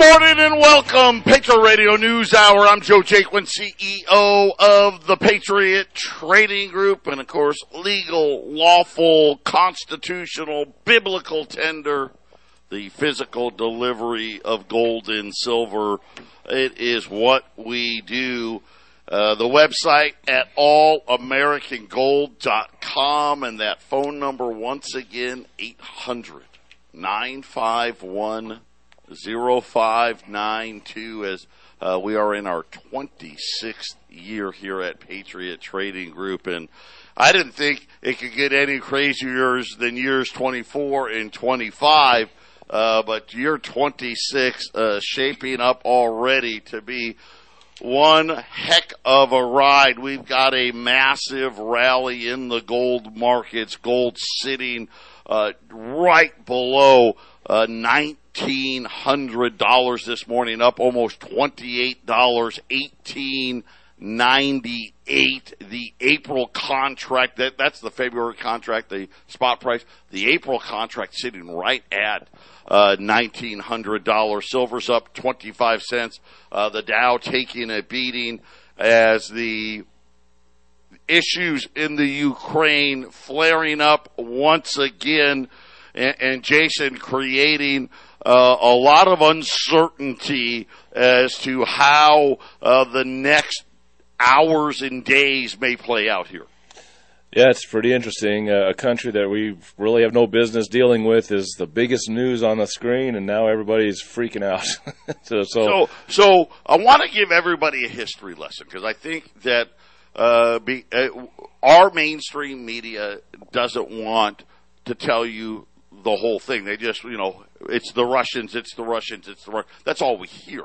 morning and welcome, Patriot Radio News Hour. I'm Joe Jaquin, CEO of the Patriot Trading Group, and of course, legal, lawful, constitutional, biblical tender, the physical delivery of gold and silver. It is what we do. Uh, the website at allamericangold.com and that phone number once again, 800 951 0592 as uh, we are in our 26th year here at Patriot Trading Group. And I didn't think it could get any crazier than years 24 and 25. Uh, but year 26 uh, shaping up already to be one heck of a ride. We've got a massive rally in the gold markets. Gold sitting uh, right below uh, nineteen hundred dollars this morning, up almost twenty eight dollars, eighteen ninety eight. The April contract that that's the February contract, the spot price. The April contract sitting right at uh, nineteen hundred dollars. Silver's up twenty five cents. Uh, the Dow taking a beating as the issues in the Ukraine flaring up once again, and Jason creating uh, a lot of uncertainty as to how uh, the next hours and days may play out here. Yeah, it's pretty interesting. Uh, a country that we really have no business dealing with is the biggest news on the screen, and now everybody's freaking out. so, so, so, so, I want to give everybody a history lesson because I think that uh, be, uh, our mainstream media doesn't want to tell you the whole thing. They just, you know, it's the Russians, it's the Russians, it's the Russians. That's all we hear.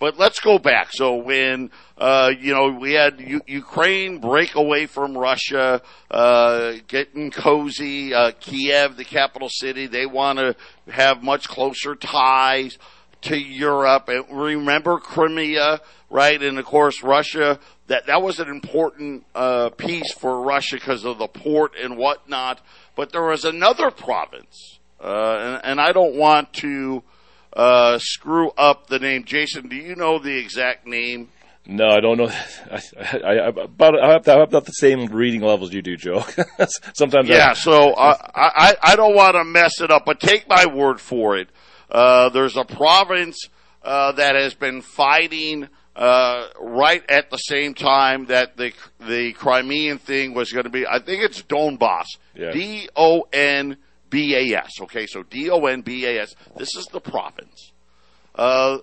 But let's go back. So when uh, you know we had U- Ukraine break away from Russia, uh, getting cozy, uh, Kiev, the capital city, they want to have much closer ties to Europe. And remember Crimea, right? And of course Russia. That that was an important uh, piece for Russia because of the port and whatnot. But there was another province, uh, and, and I don't want to uh, screw up the name. Jason, do you know the exact name? No, I don't know. I, I, I, about, I, have, I have about the same reading levels you do, Joe. Sometimes. Yeah, so I, I, I don't want to mess it up, but take my word for it. Uh, there's a province uh, that has been fighting uh, right at the same time that the the Crimean thing was going to be. I think it's Donbass. D O N B A S. Okay, so D O N B A S. This is the province. Uh,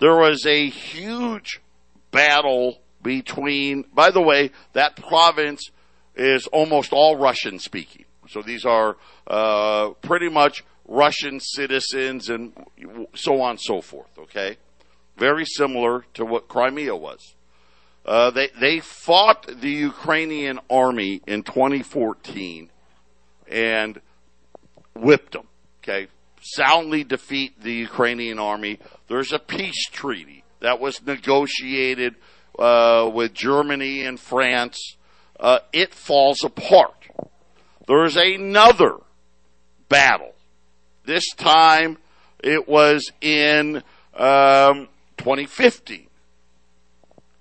there was a huge battle between. By the way, that province is almost all Russian speaking. So these are uh, pretty much Russian citizens and so on and so forth. Okay, very similar to what Crimea was. Uh, they they fought the Ukrainian army in 2014, and whipped them. Okay, soundly defeat the Ukrainian army. There's a peace treaty that was negotiated uh, with Germany and France. Uh, it falls apart. There's another battle. This time it was in um, 2015.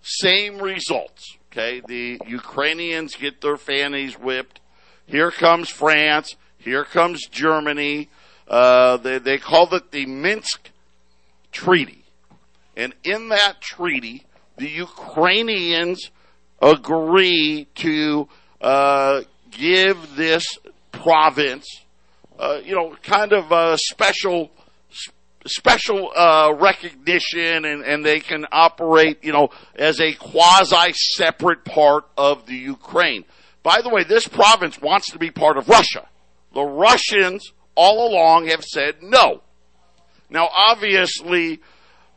Same results. Okay, the Ukrainians get their fannies whipped. Here comes France. Here comes Germany. Uh, they, they called it the Minsk Treaty. And in that treaty, the Ukrainians agree to uh, give this province, uh, you know, kind of a special special uh, recognition, and, and they can operate, you know, as a quasi separate part of the Ukraine. By the way, this province wants to be part of Russia. The Russians all along have said no. Now, obviously,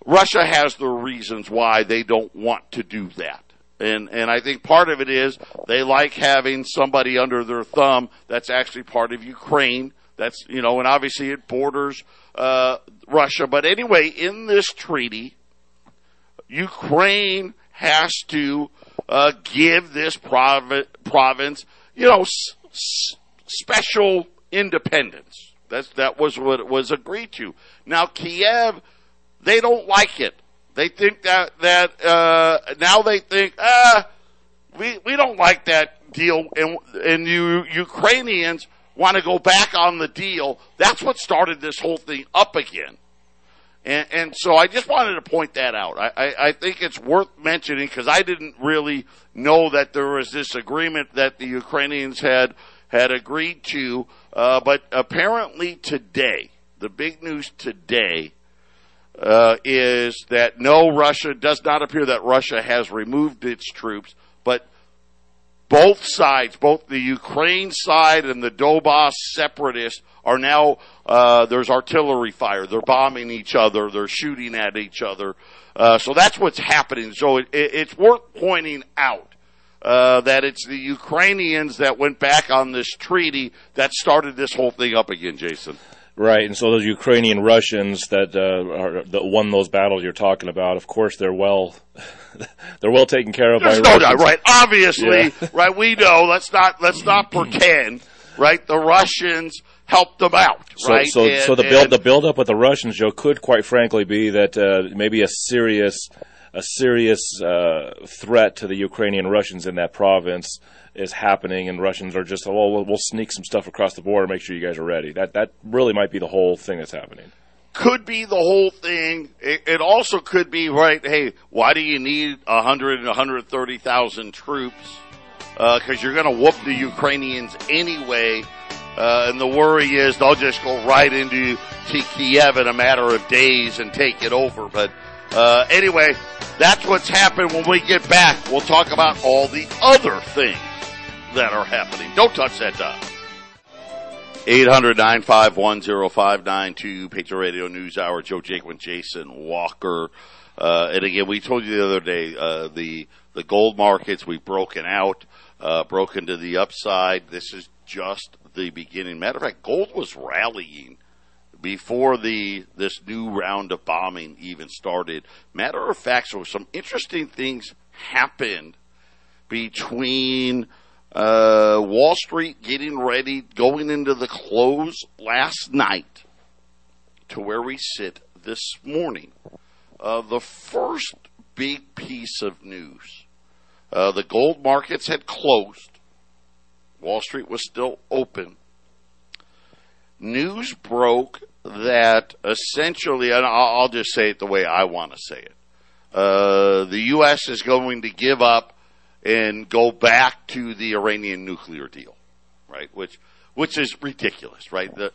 Russia has their reasons why they don't want to do that. And, and I think part of it is they like having somebody under their thumb that's actually part of Ukraine. That's, you know, and obviously it borders, uh, Russia. But anyway, in this treaty, Ukraine has to, uh, give this provi- province, you know, s- s- special independence. That's, that was what was agreed to. Now, Kiev they don't like it. They think that that uh, now they think ah we we don't like that deal, and and you Ukrainians want to go back on the deal. That's what started this whole thing up again. And, and so I just wanted to point that out. I, I, I think it's worth mentioning because I didn't really know that there was this agreement that the Ukrainians had had agreed to. Uh, but apparently today, the big news today uh, is that no, Russia does not appear that Russia has removed its troops, but both sides, both the Ukraine side and the Donbass separatists, are now uh, there's artillery fire. They're bombing each other. They're shooting at each other. Uh, so that's what's happening. So it, it, it's worth pointing out uh, that it's the Ukrainians that went back on this treaty that started this whole thing up again, Jason. Right, and so those Ukrainian Russians that, uh, are, that won those battles you're talking about, of course, they're well, they're well taken care of There's by no doubt, right? Obviously, Yeah. right? We know. Let's not let's not pretend, right? The Russians helped them out, So, right? so, And- so the build the build up with the Russians, Joe, could quite frankly be that uh, maybe a serious a serious uh, threat to the Ukrainian Russians in that province is happening, and Russians are just, oh, well, sneak some stuff across the border, make sure you guys are ready. That that really might be the whole thing that's happening. could be the whole thing. It, also could be right. Hey, why do you need a hundred and one hundred thirty thousand troops? Because you're going to whoop the Ukrainians anyway. Uh, and the worry is they'll just go right into to Kiev in a matter of days and take it over. But uh, anyway, that's what's happened. When we get back, we'll talk about all the other things that are happening. Don't touch that dial. 800-951-0592, Patriot Radio News Hour, Joe Jaquin, Jason Walker. Uh, and again, we told you the other day, uh, the, the gold markets, we've broken out, uh, broken to the upside. This is just the beginning. Matter of fact, gold was rallying before the, this new round of bombing even started. Matter of fact, so some interesting things happened between uh, Wall Street getting ready, going into the close last night to where we sit this morning. Uh, the first big piece of news uh, the gold markets had closed, Wall Street was still open. News broke that essentially, and I'll, just say it the way I want to say it. Uh, the U.S. is going to give up and go back to the Iranian nuclear deal, right? Which, which is ridiculous, right? The,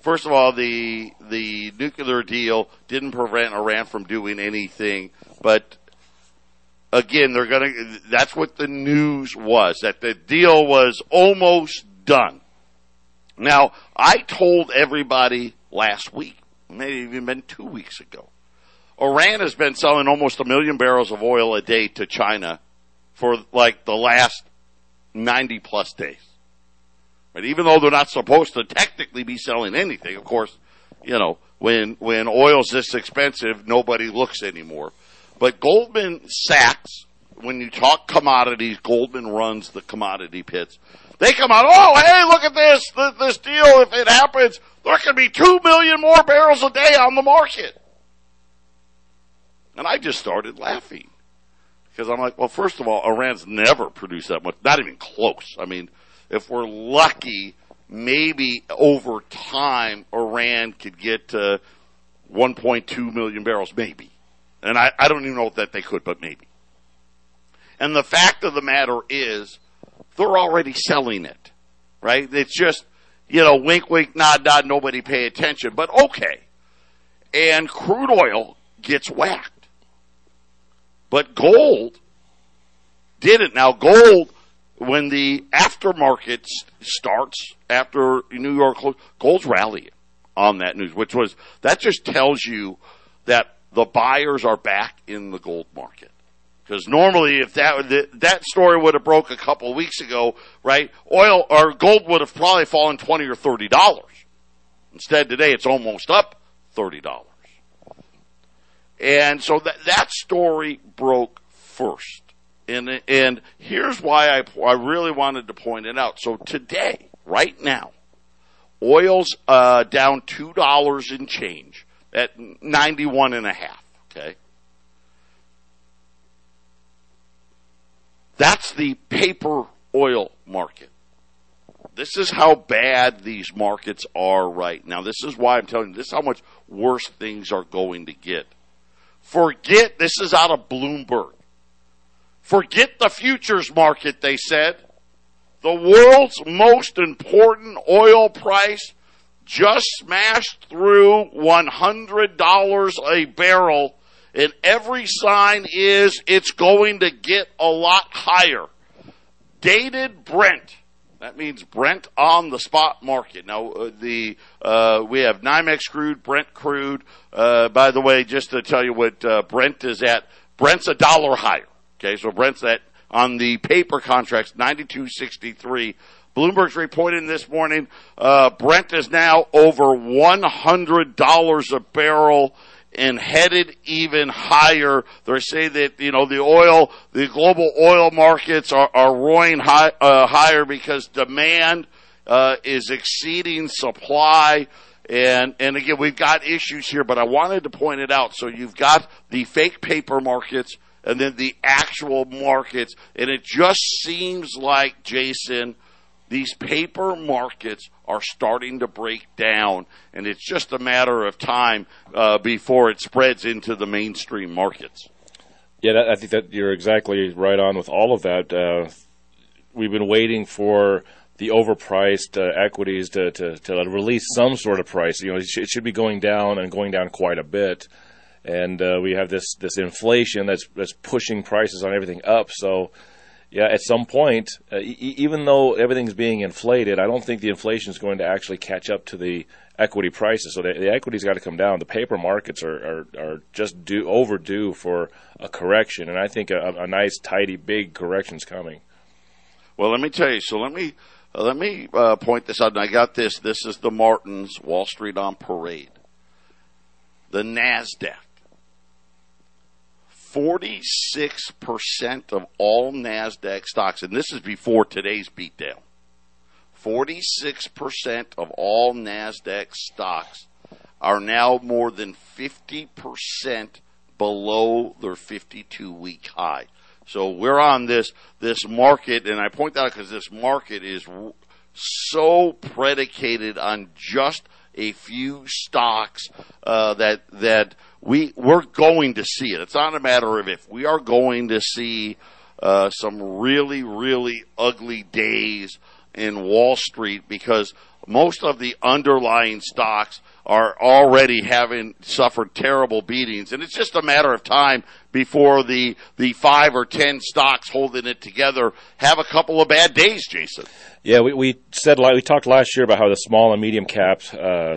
first of all, the the nuclear deal didn't prevent Iran from doing anything, but again, they're going to. That's what the news was that the deal was almost done. Now, I told everybody last week, maybe even been two weeks ago. Iran has been selling almost a million barrels of oil a day to China for like the last 90 plus days. But even though they're not supposed to technically be selling anything, of course, you know, when, when oil's this expensive, nobody looks anymore. But Goldman Sachs, when you talk commodities, Goldman runs the commodity pits. They come out, oh, hey, look at this, this, deal. If it happens, there could be two million more barrels a day on the market. And I just started laughing. Because I'm like, well, first of all, Iran's never produced that much, not even close. I mean, if we're lucky, maybe over time, Iran could get to 1.2 million barrels, maybe. And I, I don't even know that they could, but maybe. And the fact of the matter is, they're already selling it, right? It's just, you know, wink, wink, nod, nod, nobody pay attention, but okay. And crude oil gets whacked. But gold didn't. Now gold, when the aftermarket starts after New York gold's rallying on that news, which was, that just tells you that the buyers are back in the gold market. Because normally, if that that- story would have broke a couple of weeks ago, right? Oil or gold would have probably fallen twenty or thirty dollars. Instead, today it's almost up thirty dollars. And so that that story broke first. And and here's why I I really wanted to point it out. So today, right now, oil's uh, down two dollars and change at 91 and a. Okay. That's the paper oil market. This is how bad these markets are right now. This is why I'm telling you, this is how much worse things are going to get. Forget, this is out of Bloomberg. Forget the futures market, they said. The world's most important oil price just smashed through $100 a barrel and every sign is it's going to get a lot higher. Dated Brent. That means Brent on the spot market. Now, uh, the uh, we have NYMEX crude, Brent crude. Uh, by the way, just to tell you what uh, Brent is at, Brent's a dollar higher. Okay, so Brent's at on the paper contracts ninety two sixty three. Bloomberg's reporting this morning uh, Brent is now over one hundred dollars a barrel and headed even higher. They say that you know the oil, the global oil markets are, are roaring high, uh, higher because demand uh, is exceeding supply. And and again, we've got issues here, but I wanted to point it out. So you've got the fake paper markets and then the actual markets, and it just seems like Jason these paper markets are starting to break down, and it's just a matter of time uh, before it spreads into the mainstream markets. Yeah, I think that you're exactly right on with all of that. Uh, we've been waiting for the overpriced uh, equities to, to, to, release some sort of price. You know, it, sh- it, should be going down and going down quite a bit. And uh, we have this, this inflation that's, that's pushing prices on everything up. So yeah, at some point, uh, e- even though everything's being inflated, I don't think the inflation is going to actually catch up to the equity prices. So the, the equity's got to come down. The paper markets are, are, are just due, overdue for a correction, and I think a, a nice, tidy, big correction's coming. Well, let me tell you. So let me uh, let me uh, point this out. And I got this. This is the Martens Wall Street on Parade. The Nasdaq 46% of all NASDAQ stocks, and this is before today's beatdown, 46% of all NASDAQ stocks are now more than 50% below their 52 week high. So we're on this, this market, and I point that out because this market is so predicated on just a few stocks uh, that that we we're going to see it. It's not a matter of if. We are going to see uh, some really really ugly days in Wall Street because most of the underlying stocks are already having suffered terrible beatings, and it's just a matter of time before the the five or ten stocks holding it together have a couple of bad days. Jason. Yeah, we, we said we talked last year about how the small and medium caps uh,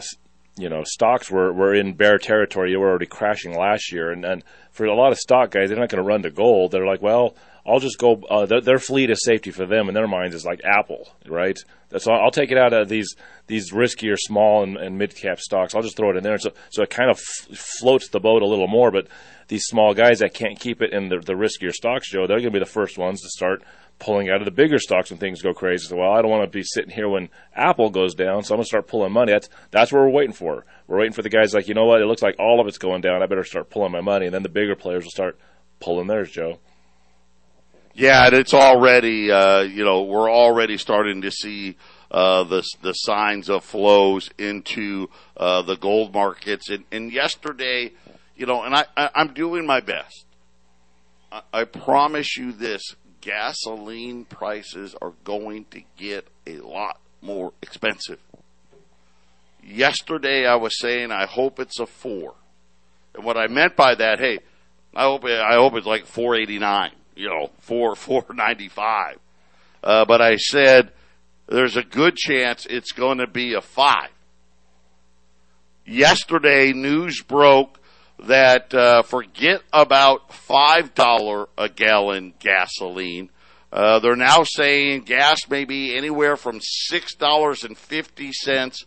you know stocks were, were in bear territory. They were already crashing last year, and, and for a lot of stock guys, they're not going to run to gold. They're like, well, I'll just go. Uh, their, their, fleet is safety for them, in their minds is like Apple, right? So I'll take it out of these these riskier small and, and mid cap stocks. I'll just throw it in there, so so it kind of f- floats the boat a little more. But these small guys that can't keep it in the, the riskier stocks, Joe, they're going to be the first ones to start pulling out of the bigger stocks when things go crazy. So, well, I don't want to be sitting here when Apple goes down, so I'm going to start pulling money. That's that's what we're waiting for. We're waiting for the guys like, you know what? It looks like all of it's going down. I better start pulling my money, and then the bigger players will start pulling theirs, Joe. Yeah, and it's already, uh, you know, we're already starting to see uh, the the signs of flows into uh, the gold markets. And, and yesterday, you know, and I, I I'm doing my best. I, I promise you this: gasoline prices are going to get a lot more expensive. Yesterday I was saying I hope it's a four. And what I meant by that, hey, I hope I hope it's like 489, you know, 4 495. Uh, but I said there's a good chance it's going to be a 5. Yesterday news broke that uh, forget about five dollar a gallon gasoline. Uh, they're now saying gas may be anywhere from six dollars and fifty cents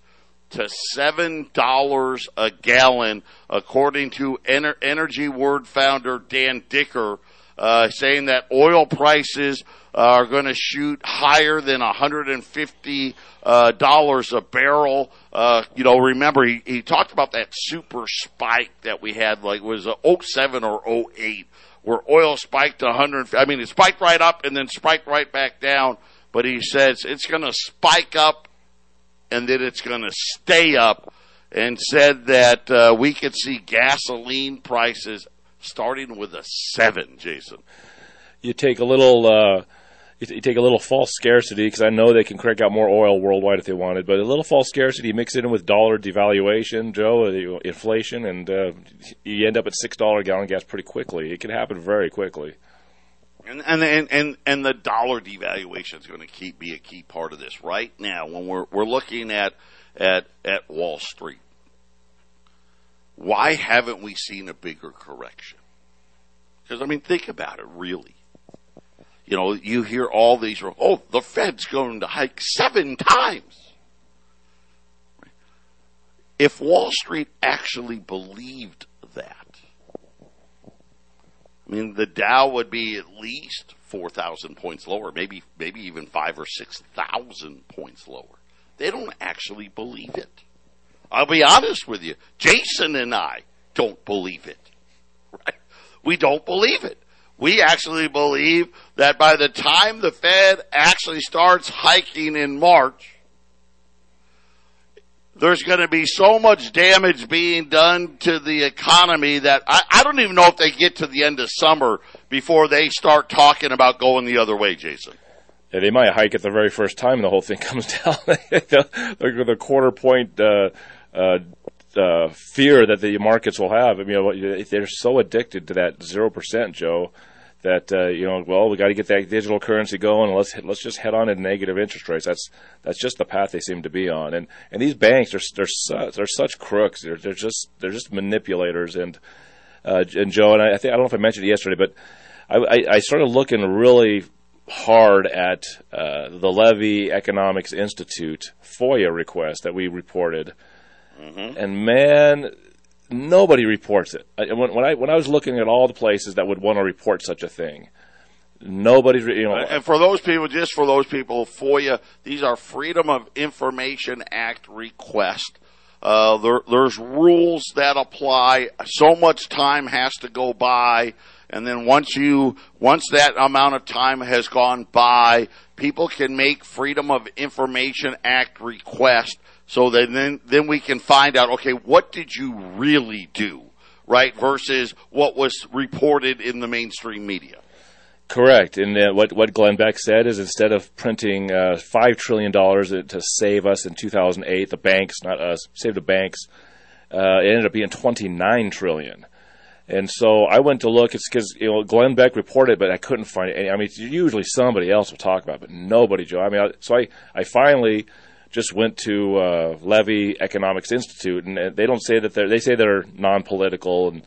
to seven dollars a gallon, according to Ener- Energy Word founder Dan Dicker. Uh, saying that oil prices are going to shoot higher than 150 uh, dollars a barrel. Uh, you know, remember he, he talked about that super spike that we had, like was a 07 or 08, where oil spiked to 100. I mean, it spiked right up and then spiked right back down. But he says it's going to spike up and then it's going to stay up. And said that uh, we could see gasoline prices starting with a seven, Jason. You take a little, uh, you, take a little false scarcity because I know they can crank out more oil worldwide if they wanted, but a little false scarcity, you mix it in with dollar devaluation, Joe, uh, inflation, and uh, you end up at six dollar gallon gas pretty quickly. It can happen very quickly. And and and and, and the dollar devaluation is going to keep be a key part of this right now when we're we're looking at at at Wall Street. Why haven't we seen a bigger correction? Because, I mean, think about it, really. You know, you hear all these, oh, the Fed's going to hike seven times. If Wall Street actually believed that, I mean, the Dow would be at least 4,000 points lower, maybe, maybe even five or 6,000 points lower. They don't actually believe it. I'll be honest with you. Jason and I don't believe it. Right? We don't believe it. We actually believe that by the time the Fed actually starts hiking in March, there's going to be so much damage being done to the economy that I, I, don't even know if they get to the end of summer before they start talking about going the other way, Jason. Yeah, they might hike it the very first time and the whole thing comes down. the, the, quarter point uh, uh, uh, fear that the markets will have. I mean, they're so addicted to that zero percent, Joe, that uh, you know, well, we got to get that digital currency going. let's let's just head on to negative interest rates. That's that's just the path they seem to be on. And and these banks are they're such, they're such crooks. They're they're just they're just manipulators. And uh, and Joe and I, I think I don't know if I mentioned it yesterday, but I, I, I started looking really hard at uh, the Levy Economics Institute FOIA request that we reported Mm-hmm. And man, nobody reports it. When, when, I when I was looking at all the places that would want to report such a thing, nobody's you know. And for those people, just for those people, FOIA, these are Freedom of Information Act requests. Uh, there, there's rules that apply. So much time has to go by, and then once you once that amount of time has gone by, people can make Freedom of Information Act requests so then, then then we can find out, okay, what did you really do, right? Versus what was reported in the mainstream media. Correct. And uh, what, what Glenn Beck said is instead of printing uh, $5 trillion to save us in 2008, the banks, not us, save the banks, uh, it ended up being 29 trillion. And so I went to look. It's because you know Glenn Beck reported, but I couldn't find it. I mean, usually somebody else will talk about, it, but nobody, Joe. I mean, I, so I I finally just went to uh, Levy Economics Institute, and they don't say that they're they say they're non-political and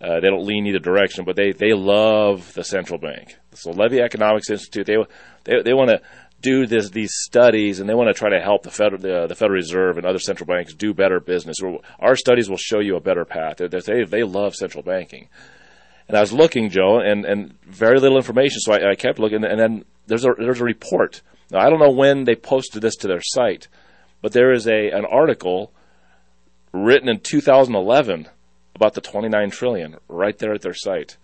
uh, they don't lean either direction, but they they love the central bank. So Levy Economics Institute they they they want to do this these studies and they want to try to help the Federal the, the, Federal Reserve and other central banks do better business. Our studies will show you a better path. They they, they love central banking. And I was looking, Joe, and, and very little information, so I, I kept looking. And then there's a there's a report now, I don't know when they posted this to their site, but there is a an article written in 2011 about the 29 trillion right there at their site.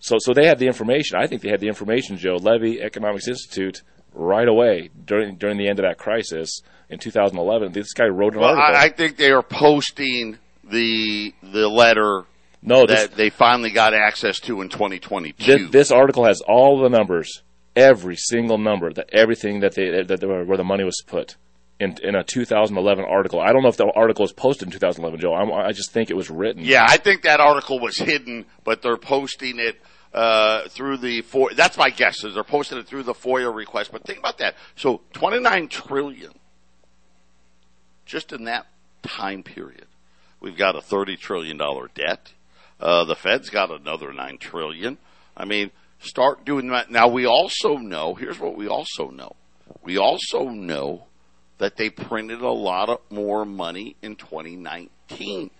So, so they had the information. I think they had the information, Joe Levy Economics Institute, right away during during the end of that crisis in 2011. This guy wrote an well, article. I, I think they are posting the the letter no, that they finally got access to in 2022. This, this, article has all the numbers every single number, that everything that they that where the money was put in in a 2011 article. I don't know if the article was posted in 2011, Joe. I'm, i just think it was written. Yeah, I think that article was hidden, but they're posting it uh, through the FOIA. That's my guess. Is they're posting it through the FOIA request. But think about that. So 29 trillion, just in that time period, we've got a 30 trillion dollar debt. Uh, the Fed's got another nine trillion. I mean, Start doing that. Now we also know, here's what we also know. We also know that they printed a lot of more money in 2019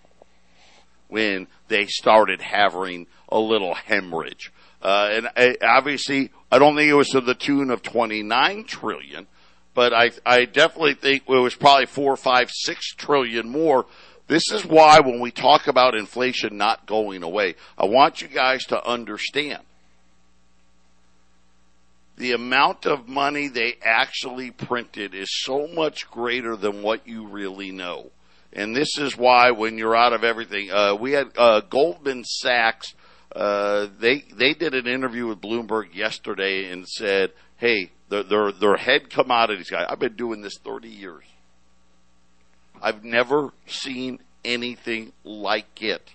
when they started having a little hemorrhage. Uh, and I, obviously, I don't think it was to the tune of 29 trillion, but I, I definitely think it was probably four, five, six trillion more. This is why when we talk about inflation not going away, I want you guys to understand the amount of money they actually printed is so much greater than what you really know. And this is why when you're out of everything, uh, we had uh, Goldman Sachs. Uh, they they did an interview with Bloomberg yesterday and said, "Hey, their their, their head commodities guy. I've been doing this 30 years. I've never seen anything like it.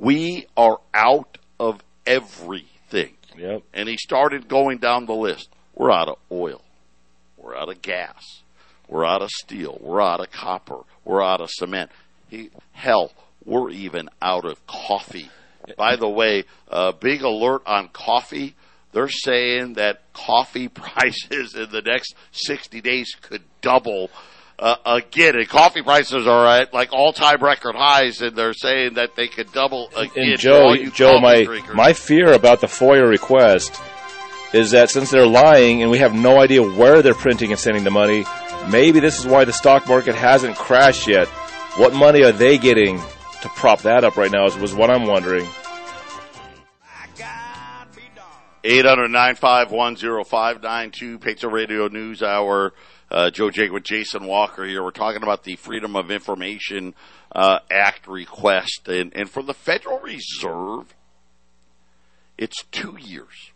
We are out of everything." Yep. And he started going down the list. We're out of oil. We're out of gas. We're out of steel. We're out of copper. We're out of cement. He, hell, we're even out of coffee. By the way, uh, big alert on coffee. They're saying that coffee prices in the next 60 days could double uh, again. And coffee prices are at like all-time record highs, and they're saying that they could double again. And Joe, Joe, my drinkers. my fear about the FOIA request is that since they're lying and we have no idea where they're printing and sending the money, maybe this is why the stock market hasn't crashed yet. What money are they getting to prop that up right now? Is was what I'm wondering. 800-951-0592, Patriot Radio News Hour. Uh, Joe Jake with Jason Walker here. We're talking about the Freedom of Information uh, Act request. And, and for the Federal Reserve, it's two years.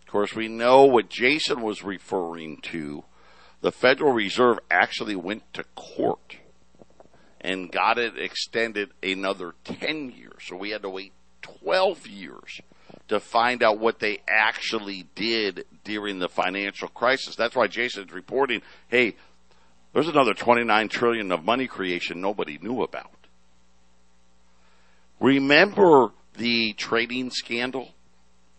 Of course, we know what Jason was referring to. The Federal Reserve actually went to court and got it extended another 10 years. So we had to wait 12 years to find out what they actually did during the financial crisis. That's why Jason's reporting, hey, there's another 29 trillion of money creation nobody knew about. Remember the trading scandal?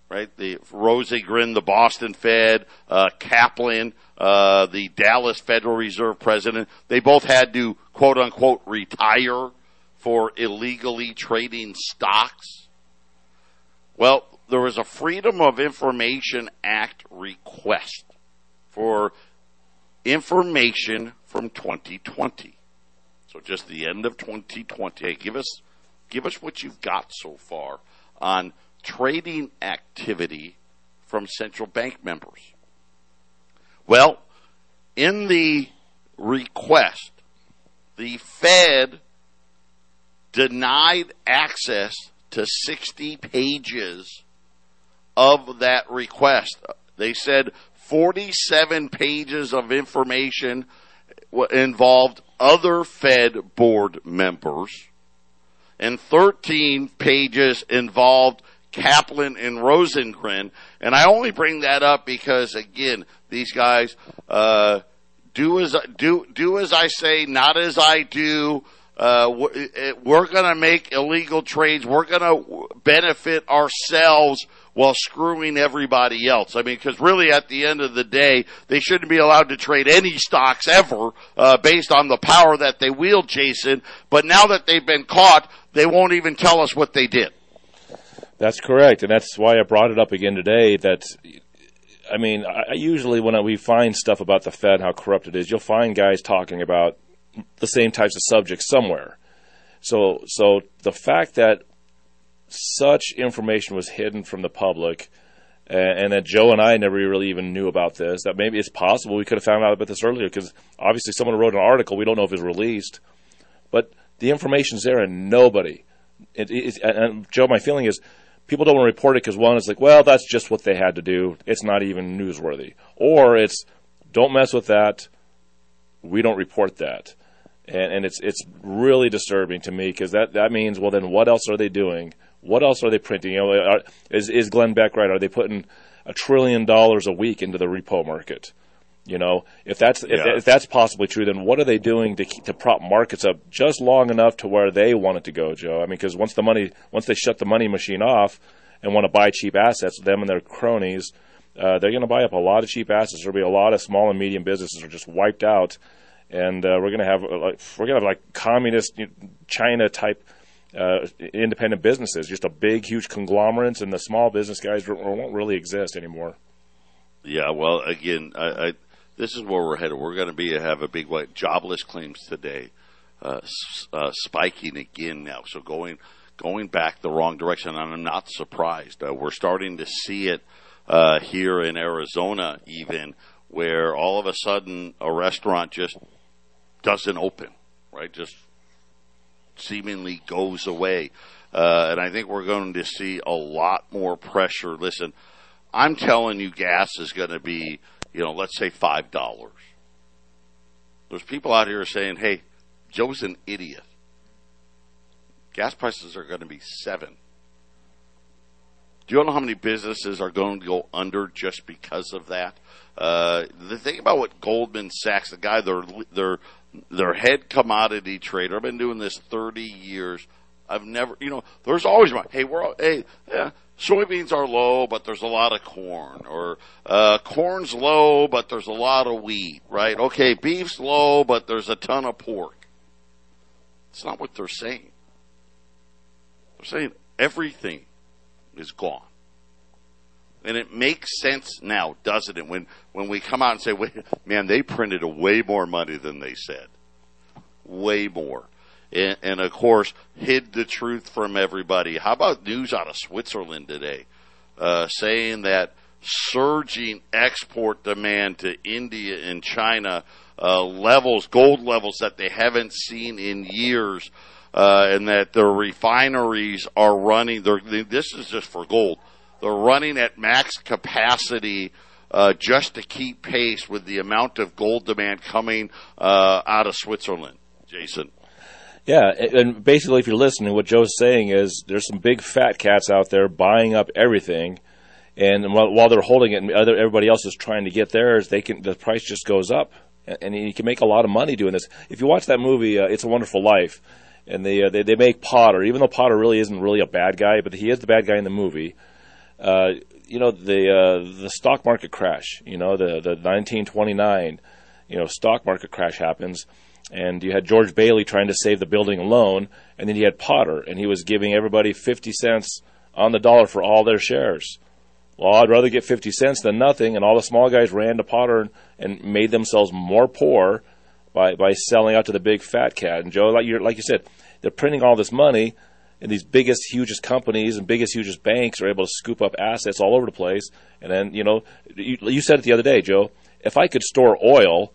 Right? The Rosengren, the Boston Fed, uh, Kaplan, uh, the Dallas Federal Reserve president, they both had to quote unquote retire for illegally trading stocks. Well, there was a Freedom of Information Act request for information from 2020. So just the end of 2020. Hey, give us give us what you've got so far on trading activity from central bank members. Well, in the request, the Fed denied access to 60 pages of that request. They said 47 pages of information involved other Fed board members, and 13 pages involved Kaplan and Rosengren. And I only bring that up because, again, these guys uh, do as do do as I say, not as I do. Uh, we're going to make illegal trades. We're going to benefit ourselves while screwing everybody else. I mean, because really at the end of the day, they shouldn't be allowed to trade any stocks ever uh, based on the power that they wield, Jason. But now that they've been caught, they won't even tell us what they did. That's correct, and that's why I brought it up again today. That I mean, I, usually when we find stuff about the Fed, how corrupt it is, you'll find guys talking about the same types of subjects somewhere. So, so the fact that such information was hidden from the public, and, that Joe and I never really even knew about this. That maybe it's possible we could have found out about this earlier because obviously someone wrote an article. We don't know if it's released, but the information's there and nobody. It, it, and Joe, my feeling is people don't want to report it because one is like, well, that's just what they had to do. It's not even newsworthy, or it's don't mess with that. We don't report that. And, and it's it's really disturbing to me because that, that means well then what else are they doing what else are they printing? You know, are, is is Glenn Beck right? Are they putting a trillion dollars a week into the repo market? You know, if that's if, if, that's possibly true, then what are they doing to keep, to prop markets up just long enough to where they want it to go, Joe? I mean, because once the money once they shut the money machine off and want to buy cheap assets, them and their cronies, uh, they're going to buy up a lot of cheap assets. There'll be a lot of small and medium businesses are just wiped out, and uh, we're going to have uh, like we're going to have like communist China type uh, independent businesses, just a big, huge conglomerates, and the small business guys won't really exist anymore. Yeah, well, again, I, I, this is where we're headed. We're going to be have a big what jobless claims today, uh, uh, spiking again now. So going going back the wrong direction, and I'm not surprised. Uh, we're starting to see it uh, here in Arizona, even where all of a sudden a restaurant just doesn't open, right? Just seemingly goes away. Uh, and I think we're going to see a lot more pressure. Listen, I'm telling you, gas is going to be, you know, let's say five dollars. There's people out here saying, "Hey, Joe's an idiot." Gas prices are going to be seven. Do you know how many businesses are going to go under just because of that? Uh, the thing about what Goldman Sachs, the guy, their their their head commodity trader. I've been doing this 30 years. I've never, you know, there's always my, Hey, we're all, hey, yeah, soybeans are low, but there's a lot of corn, or uh, corn's low, but there's a lot of wheat, right? Okay, beef's low, but there's a ton of pork. It's not what they're saying. They're saying everything is gone. And it makes sense now, doesn't it? When when we come out and say, "Wait, man, they printed way more money than they said, way more," and, and of course hid the truth from everybody. How about news out of Switzerland today, uh, saying that surging export demand to India and China uh, levels, gold levels that they haven't seen in years, uh, and that their refineries are running. This is just for gold they're running at max capacity uh, just to keep pace with the amount of gold demand coming uh, out of Switzerland. Jason. Yeah, and basically, if you're listening, what Joe's saying is there's some big fat cats out there buying up everything, and while, while they're holding it, and other, everybody else is trying to get theirs, they can the price just goes up, and you can make a lot of money doing this. If you watch that movie, uh, It's a Wonderful Life, and they, uh, they they make Potter, even though Potter really isn't really a bad guy, but he is the bad guy in the movie uh, you know the uh, the stock market crash. You know the the 1929, you know stock market crash happens, and you had George Bailey trying to save the building alone, and then you had Potter, and he was giving everybody 50 cents on the dollar for all their shares. Well, I'd rather get 50 cents than nothing, and all the small guys ran to Potter and, and made themselves more poor by by selling out to the big fat cat. And Joe, like you like you said, they're printing all this money and these biggest, hugest companies and biggest, hugest banks are able to scoop up assets all over the place. And then, you know, you, you said it the other day, Joe. If I could store oil,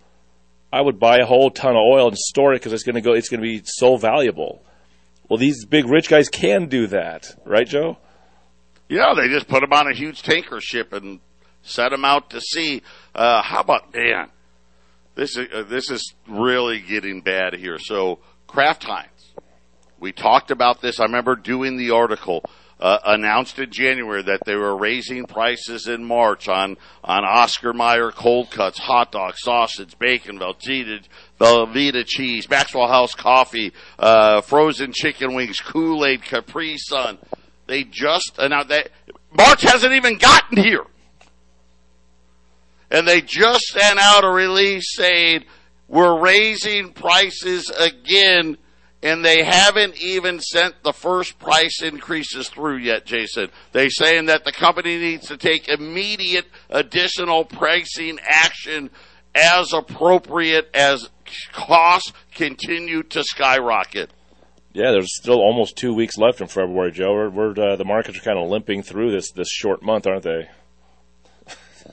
I would buy a whole ton of oil and store it because it's going to go. It's going to be so valuable. Well, these big rich guys can do that, right, Joe? Yeah, they just put them on a huge tanker ship and set them out to sea. Uh, how about Dan? This is uh, this is really getting bad here. So Kraft Heinz we talked about this. I remember doing the article. Uh, announced in January that they were raising prices in March on on Oscar Mayer cold cuts, hot dogs, sausage, bacon, Velveeta, Velveeta cheese, Maxwell House coffee, uh, frozen chicken wings, Kool Aid, Capri Sun. They just announced that March hasn't even gotten here, and they just sent out a release saying we're raising prices again and they haven't even sent the first price increases through yet, Jason. They're saying that the company needs to take immediate additional pricing action as appropriate as costs continue to skyrocket. Yeah, there's still almost two weeks left in February, Joe. We're, we're uh, the markets are kind of limping through this this short month, aren't they?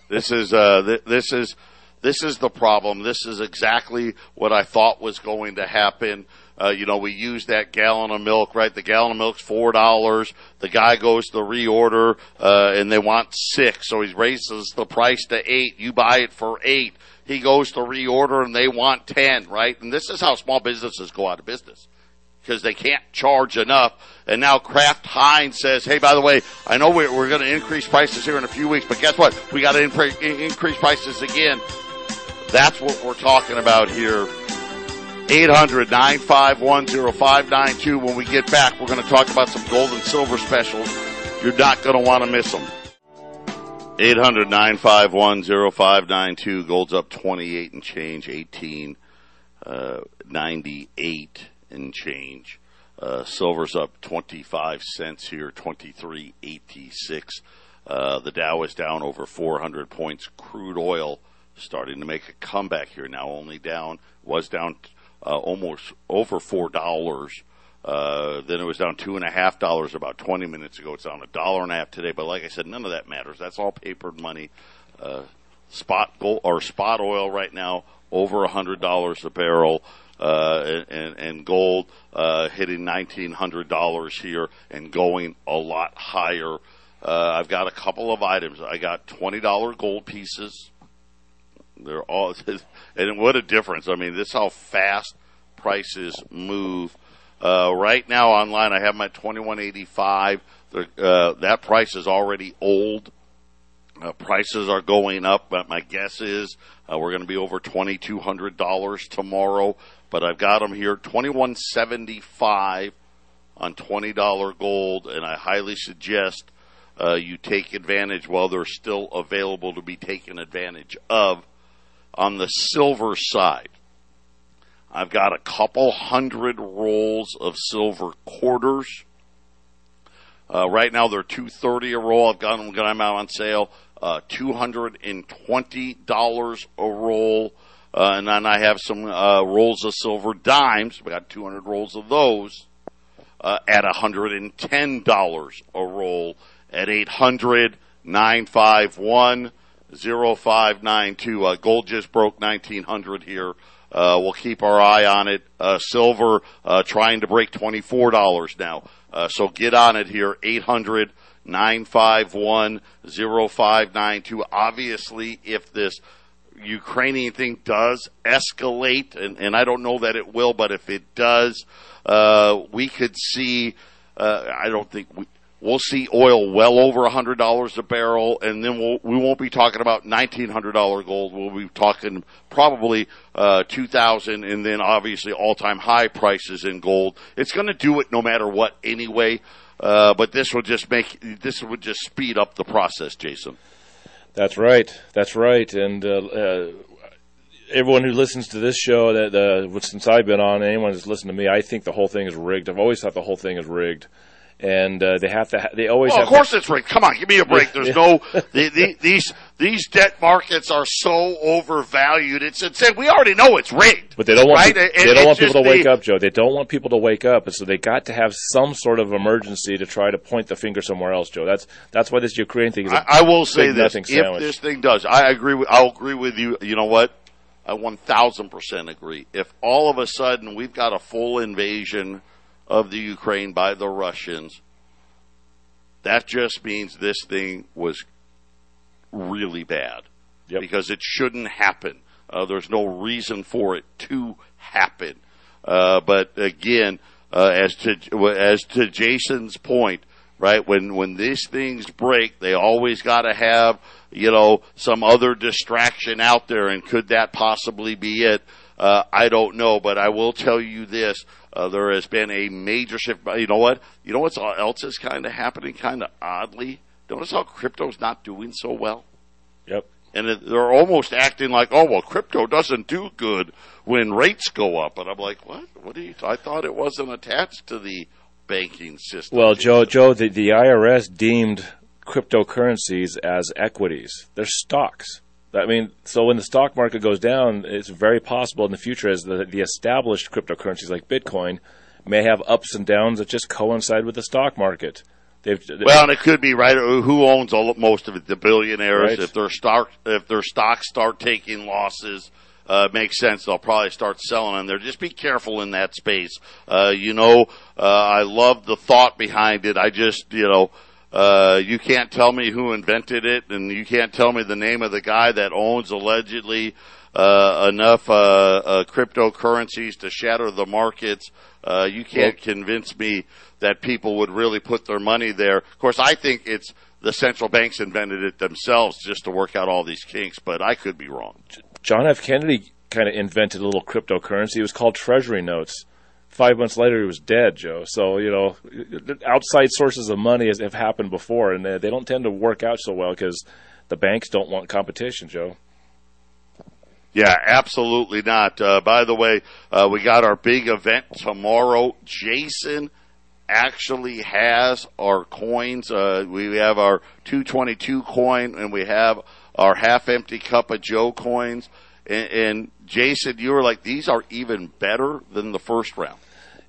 this is uh, th- this is this is the problem. This is exactly what I thought was going to happen. Uh, you know, we use that gallon of milk, right? The gallon of milk's four dollars. The guy goes to reorder, uh, and they want six, so he raises the price to eight. You buy it for eight. He goes to reorder, and they want ten, right? And this is how small businesses go out of business because they can't charge enough. And now Kraft Heinz says, hey, by the way, I know we're, we're going to increase prices here in a few weeks, but guess what? We got to increase prices again. That's what we're talking about here 800 951 0592. When we get back, we're going to talk about some gold and silver specials. You're not going to want to miss them. 800 951 0592. Gold's up 28 and change, 18 uh, 98 and change. Uh, silver's up 25 cents here, 23.86. Uh, the Dow is down over 400 points. Crude oil starting to make a comeback here now, only down, was down uh, almost over $4. Uh, then it was down two and a half dollars about 20 minutes ago. It's down a dollar and a half today. But like I said, none of that matters. That's all papered money. Uh, spot gold or spot oil right now over a hundred dollars a barrel. Uh, and, and gold uh, hitting nineteen hundred dollars here and going a lot higher. Uh, I've got a couple of items. I got twenty dollar gold pieces. They're all, and what a difference! I mean, this is how fast prices move. Uh, right now online, I have my twenty one eighty five. Uh, that price is already old. Uh, prices are going up, but my guess is uh, we're going to be over twenty two hundred dollars tomorrow. But I've got them here twenty one seventy five on twenty dollar gold, and I highly suggest uh, you take advantage while they're still available to be taken advantage of. On the silver side, I've got a couple hundred rolls of silver quarters. Uh, right now they're two thirty a roll. I've got them, got them out on sale. Uh, two hundred and twenty dollars a roll, uh, and then I have some uh, rolls of silver dimes. We got two hundred rolls of those uh, at hundred and ten dollars a roll at eight hundred nine five one zero five nine two. Uh, gold just broke nineteen hundred here. Uh, we'll keep our eye on it. Uh, silver uh, trying to break twenty four dollars now. Uh, so get on it here. Eight hundred nine five one zero five nine two. Obviously, if this Ukrainian thing does escalate, and, and I don't know that it will, but if it does, uh, we could see. Uh, I don't think we we'll see oil well over hundred dollars a barrel, and then we'll, we won't be talking about nineteen hundred dollar gold. We'll be talking probably uh, two thousand, and then obviously all time high prices in gold. It's going to do it no matter what anyway. Uh, but this will just make this would just speed up the process, Jason. That's right. That's right. And uh, uh, everyone who listens to this show, that uh, since I've been on, anyone who's listened to me, I think the whole thing is rigged. I've always thought the whole thing is rigged and uh, they have to. Ha- they always. Well, have of course to- it's rigged. Come on, give me a break. There's no the, the, these these debt markets are so overvalued. It's insane. We already know it's rigged. But they don't want right? pe- It- they don't want people to wake the- up, Joe. They don't want people to wake up, and so they got to have some sort of emergency to try to point the finger somewhere else, Joe. That's that's why this Ukraine thing is. a I, I will say big this: if sandwich. this thing does, I agree. With, I'll agree with you. You know what? I one thousand percent agree. If all of a sudden we've got a full invasion of the Ukraine by the Russians, that just means this thing was really bad Yep. because it shouldn't happen. Uh, there's no reason for it to happen. Uh, but again, uh, as to as to Jason's point, right? When when these things break, they always got to have you know some other distraction out there, and could that possibly be it? Uh, I don't know, but I will tell you this: uh, there has been a major shift. But You know what? You know what else is kind of happening, kind of oddly. Notice how crypto's not doing so well yep. and it, they're almost acting like, oh well, crypto doesn't do good when rates go up. And I'm like, what? What do you? I thought it wasn't attached to the banking system. Well, Joe, Joe, the, the IRS deemed cryptocurrencies as equities. They're stocks. I mean, so when the stock market goes down, it's very possible in the future as the, the established cryptocurrencies like Bitcoin may have ups and downs that just coincide with the stock market. They've, Well, and it could be right. Who owns all, most of it? The billionaires. Right. If their stock, if their stocks start taking losses, uh, makes sense. They'll probably start selling in there. Just be careful in that space. Uh, you know, uh, I love the thought behind it. I just, you know, uh, you can't tell me who invented it, and you can't tell me the name of the guy that owns allegedly uh, enough uh, uh, cryptocurrencies to shatter the markets. Uh, you can't convince me that people would really put their money there. Of course, I think it's the central banks invented it themselves just to work out all these kinks, but I could be wrong. John F. Kennedy kind of invented a little cryptocurrency. It was called treasury notes. Five months later, he was dead, Joe. So you know, outside sources of money has, have happened before, and they, they don't tend to work out so well because the banks don't want competition, Joe. Yeah, absolutely not. Uh, by the way, uh, we got our big event tomorrow. Jason actually has our coins. Uh, we have our 222 coin and we have our half empty cup of Joe coins. And, and Jason, you were like, these are even better than the first round.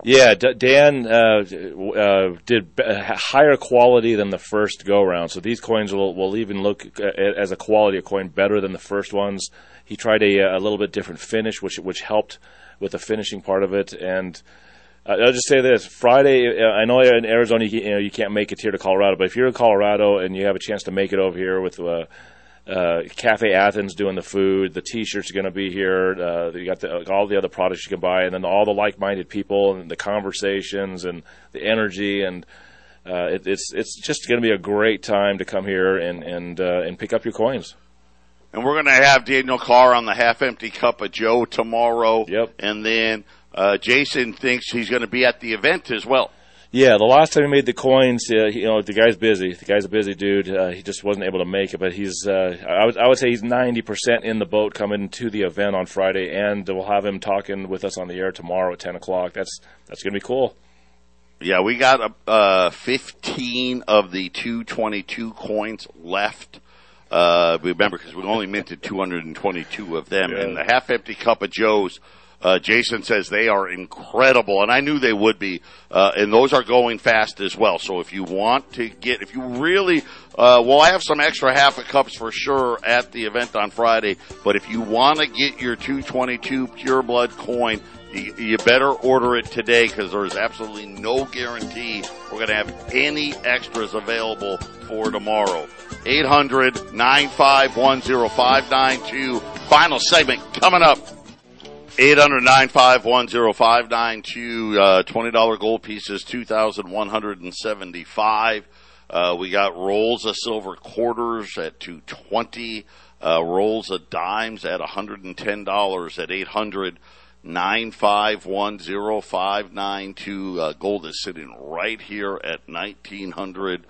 Yeah, D- Dan uh, uh, did b- higher quality than the first go round. So these coins will, will even look uh, as a quality of coin better than the first ones. He tried a, a little bit different finish, which which helped with the finishing part of it. And uh, I'll just say this: Friday, uh, I know in Arizona you, you, know you can't make it here to Colorado, but if you're in Colorado and you have a chance to make it over here with uh, Cafe Athens doing the food. The T-shirts are going to be here. Uh, you got the, all the other products you can buy, and then all the like-minded people and the conversations and the energy, and uh, it, it's it's just going to be a great time to come here and and uh, and pick up your coins. And we're going to have Daniel Carr on the half-empty cup of Joe tomorrow. Yep. And then uh, Jason thinks he's going to be at the event as well. Yeah, the last time he made the coins, uh, you know, the guy's busy. The guy's a busy dude. Uh, he just wasn't able to make it, but he's, uh, I, would, I would say he's 90% in the boat coming to the event on Friday, and we'll have him talking with us on the air tomorrow at 10 o'clock. That's, that's going to be cool. Yeah, we got uh, 15 of the 222 coins left. Uh, remember, because we only minted 222 of them, Yeah. and the half empty cup of Joe's. Uh, Jason says they are incredible, and I knew they would be. Uh, and those are going fast as well. So if you want to get, if you really, uh, well, I have some extra half a cups for sure at the event on Friday. But if you want to get your 222 pure blood coin, you, you better order it today because there's absolutely no guarantee we're going to have any extras available for tomorrow. 800 951 0592. Final segment coming up. 800-951-0592, uh, $20 gold pieces, 2,175. Uh, we got rolls of silver quarters at 220, uh, rolls of dimes at $110 at 800 9510592. Uh, gold is sitting right here at 1900.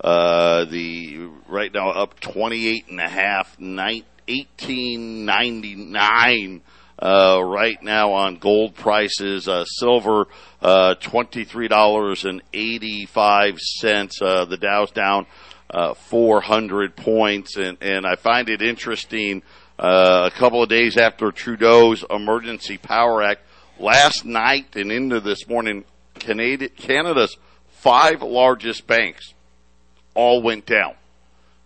Uh, the, right now up 28 and a half, 1899 uh, right now on gold prices. Uh, silver, uh, $23.85. Uh, the Dow's down, uh, 400 points. And, and I find it interesting, uh, a couple of days after Trudeau's Emergency Power Act, last night and into this morning, Canada, Canada's five largest banks all went down.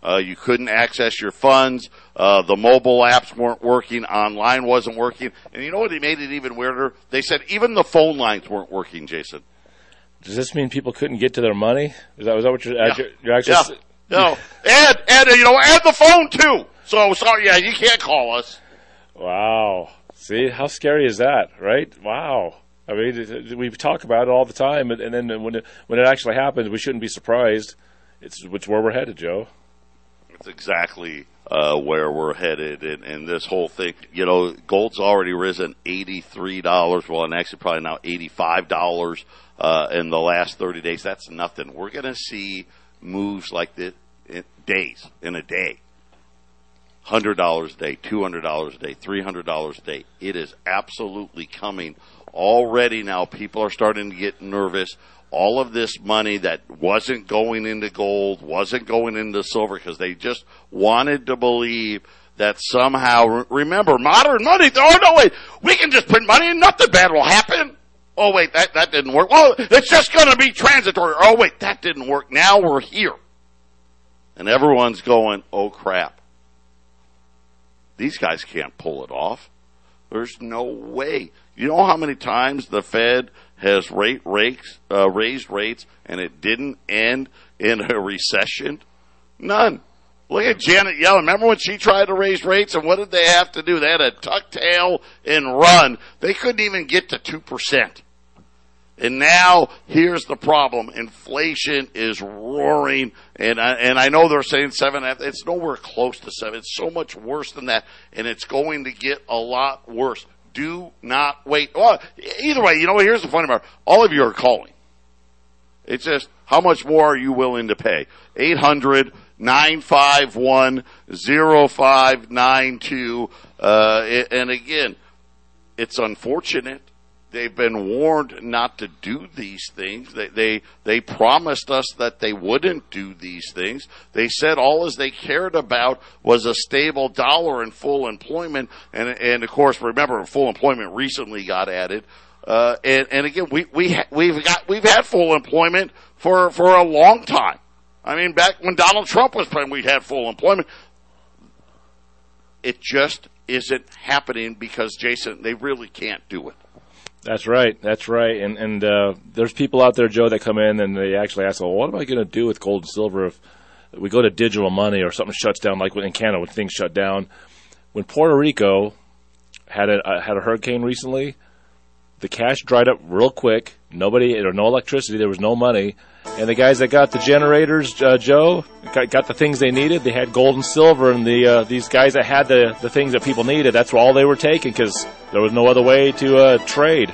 Uh, you couldn't access your funds. Uh, the mobile apps weren't working. Online wasn't working. And you know what? They made it even weirder. They said even the phone lines weren't working, Jason. Does this mean people couldn't get to their money? Is that, is that what you're, Yeah. you're, actually? Yeah. No. And, and, you know, and the phone too. So, sorry, yeah, you can't call us. Wow. See, how scary is that, right? Wow. I mean, we talk about it all the time, and, and then when it, when it actually happens, we shouldn't be surprised. It's, it's where we're headed, Joe. It's exactly uh, where we're headed, and, this whole thing. You know, gold's already risen eighty three dollars. Well, and actually probably now eighty five dollars uh, in the last thirty days. That's nothing. We're going to see moves like this in days in a day. Hundred dollars a day, two hundred dollars a day, three hundred dollars a day. It is absolutely coming already. Now people are starting to get nervous all of this money that wasn't going into gold, wasn't going into silver because they just wanted to believe that somehow, remember, modern money, oh no, wait, we can just print money and nothing bad will happen. Oh wait, that, that didn't work. Well, it's just gonna be transitory. Oh wait, that didn't work. Now we're here. And everyone's going, oh crap. These guys can't pull it off. There's no way. You know how many times the Fed has rate uh, raised rates and it didn't end in a recession? None. Look at Janet Yellen. Remember when she tried to raise rates and what did they have to do? They had to tuck tail and run. They couldn't even get to 2%. And now here's the problem: inflation is roaring, and I, and I know they're saying seven. It's nowhere close to seven. It's so much worse than that, and it's going to get a lot worse. Do not wait. Well, either way, you know what? Here's the funny part: all of you are calling. It's just how much more are you willing to pay? Eight hundred 951 0592. Uh, and again, it's unfortunate. They've been warned not to do these things. They, they, they promised us that they wouldn't do these things. They said all as they cared about was a stable dollar and full employment. And, and of course, remember, full employment recently got added. Uh, and, and again, we, we, we've got, we've had full employment for, for a long time. I mean, back when Donald Trump was president, we had full employment. It just isn't happening because Jason, they really can't do it. That's right. That's right. And and uh, there's people out there, Joe, that come in and they actually ask, "Well, what am I going to do with gold and silver if we go to digital money or something shuts down, like in Canada when things shut down?" When Puerto Rico had a uh, had a hurricane recently, the cash dried up real quick. Nobody, or no electricity, there was no money, and the guys that got the generators, uh, Joe, got, got, the things they needed. They had gold and silver, and the uh, these guys that had the the things that people needed, that's all they were taking because there was no other way to uh, trade.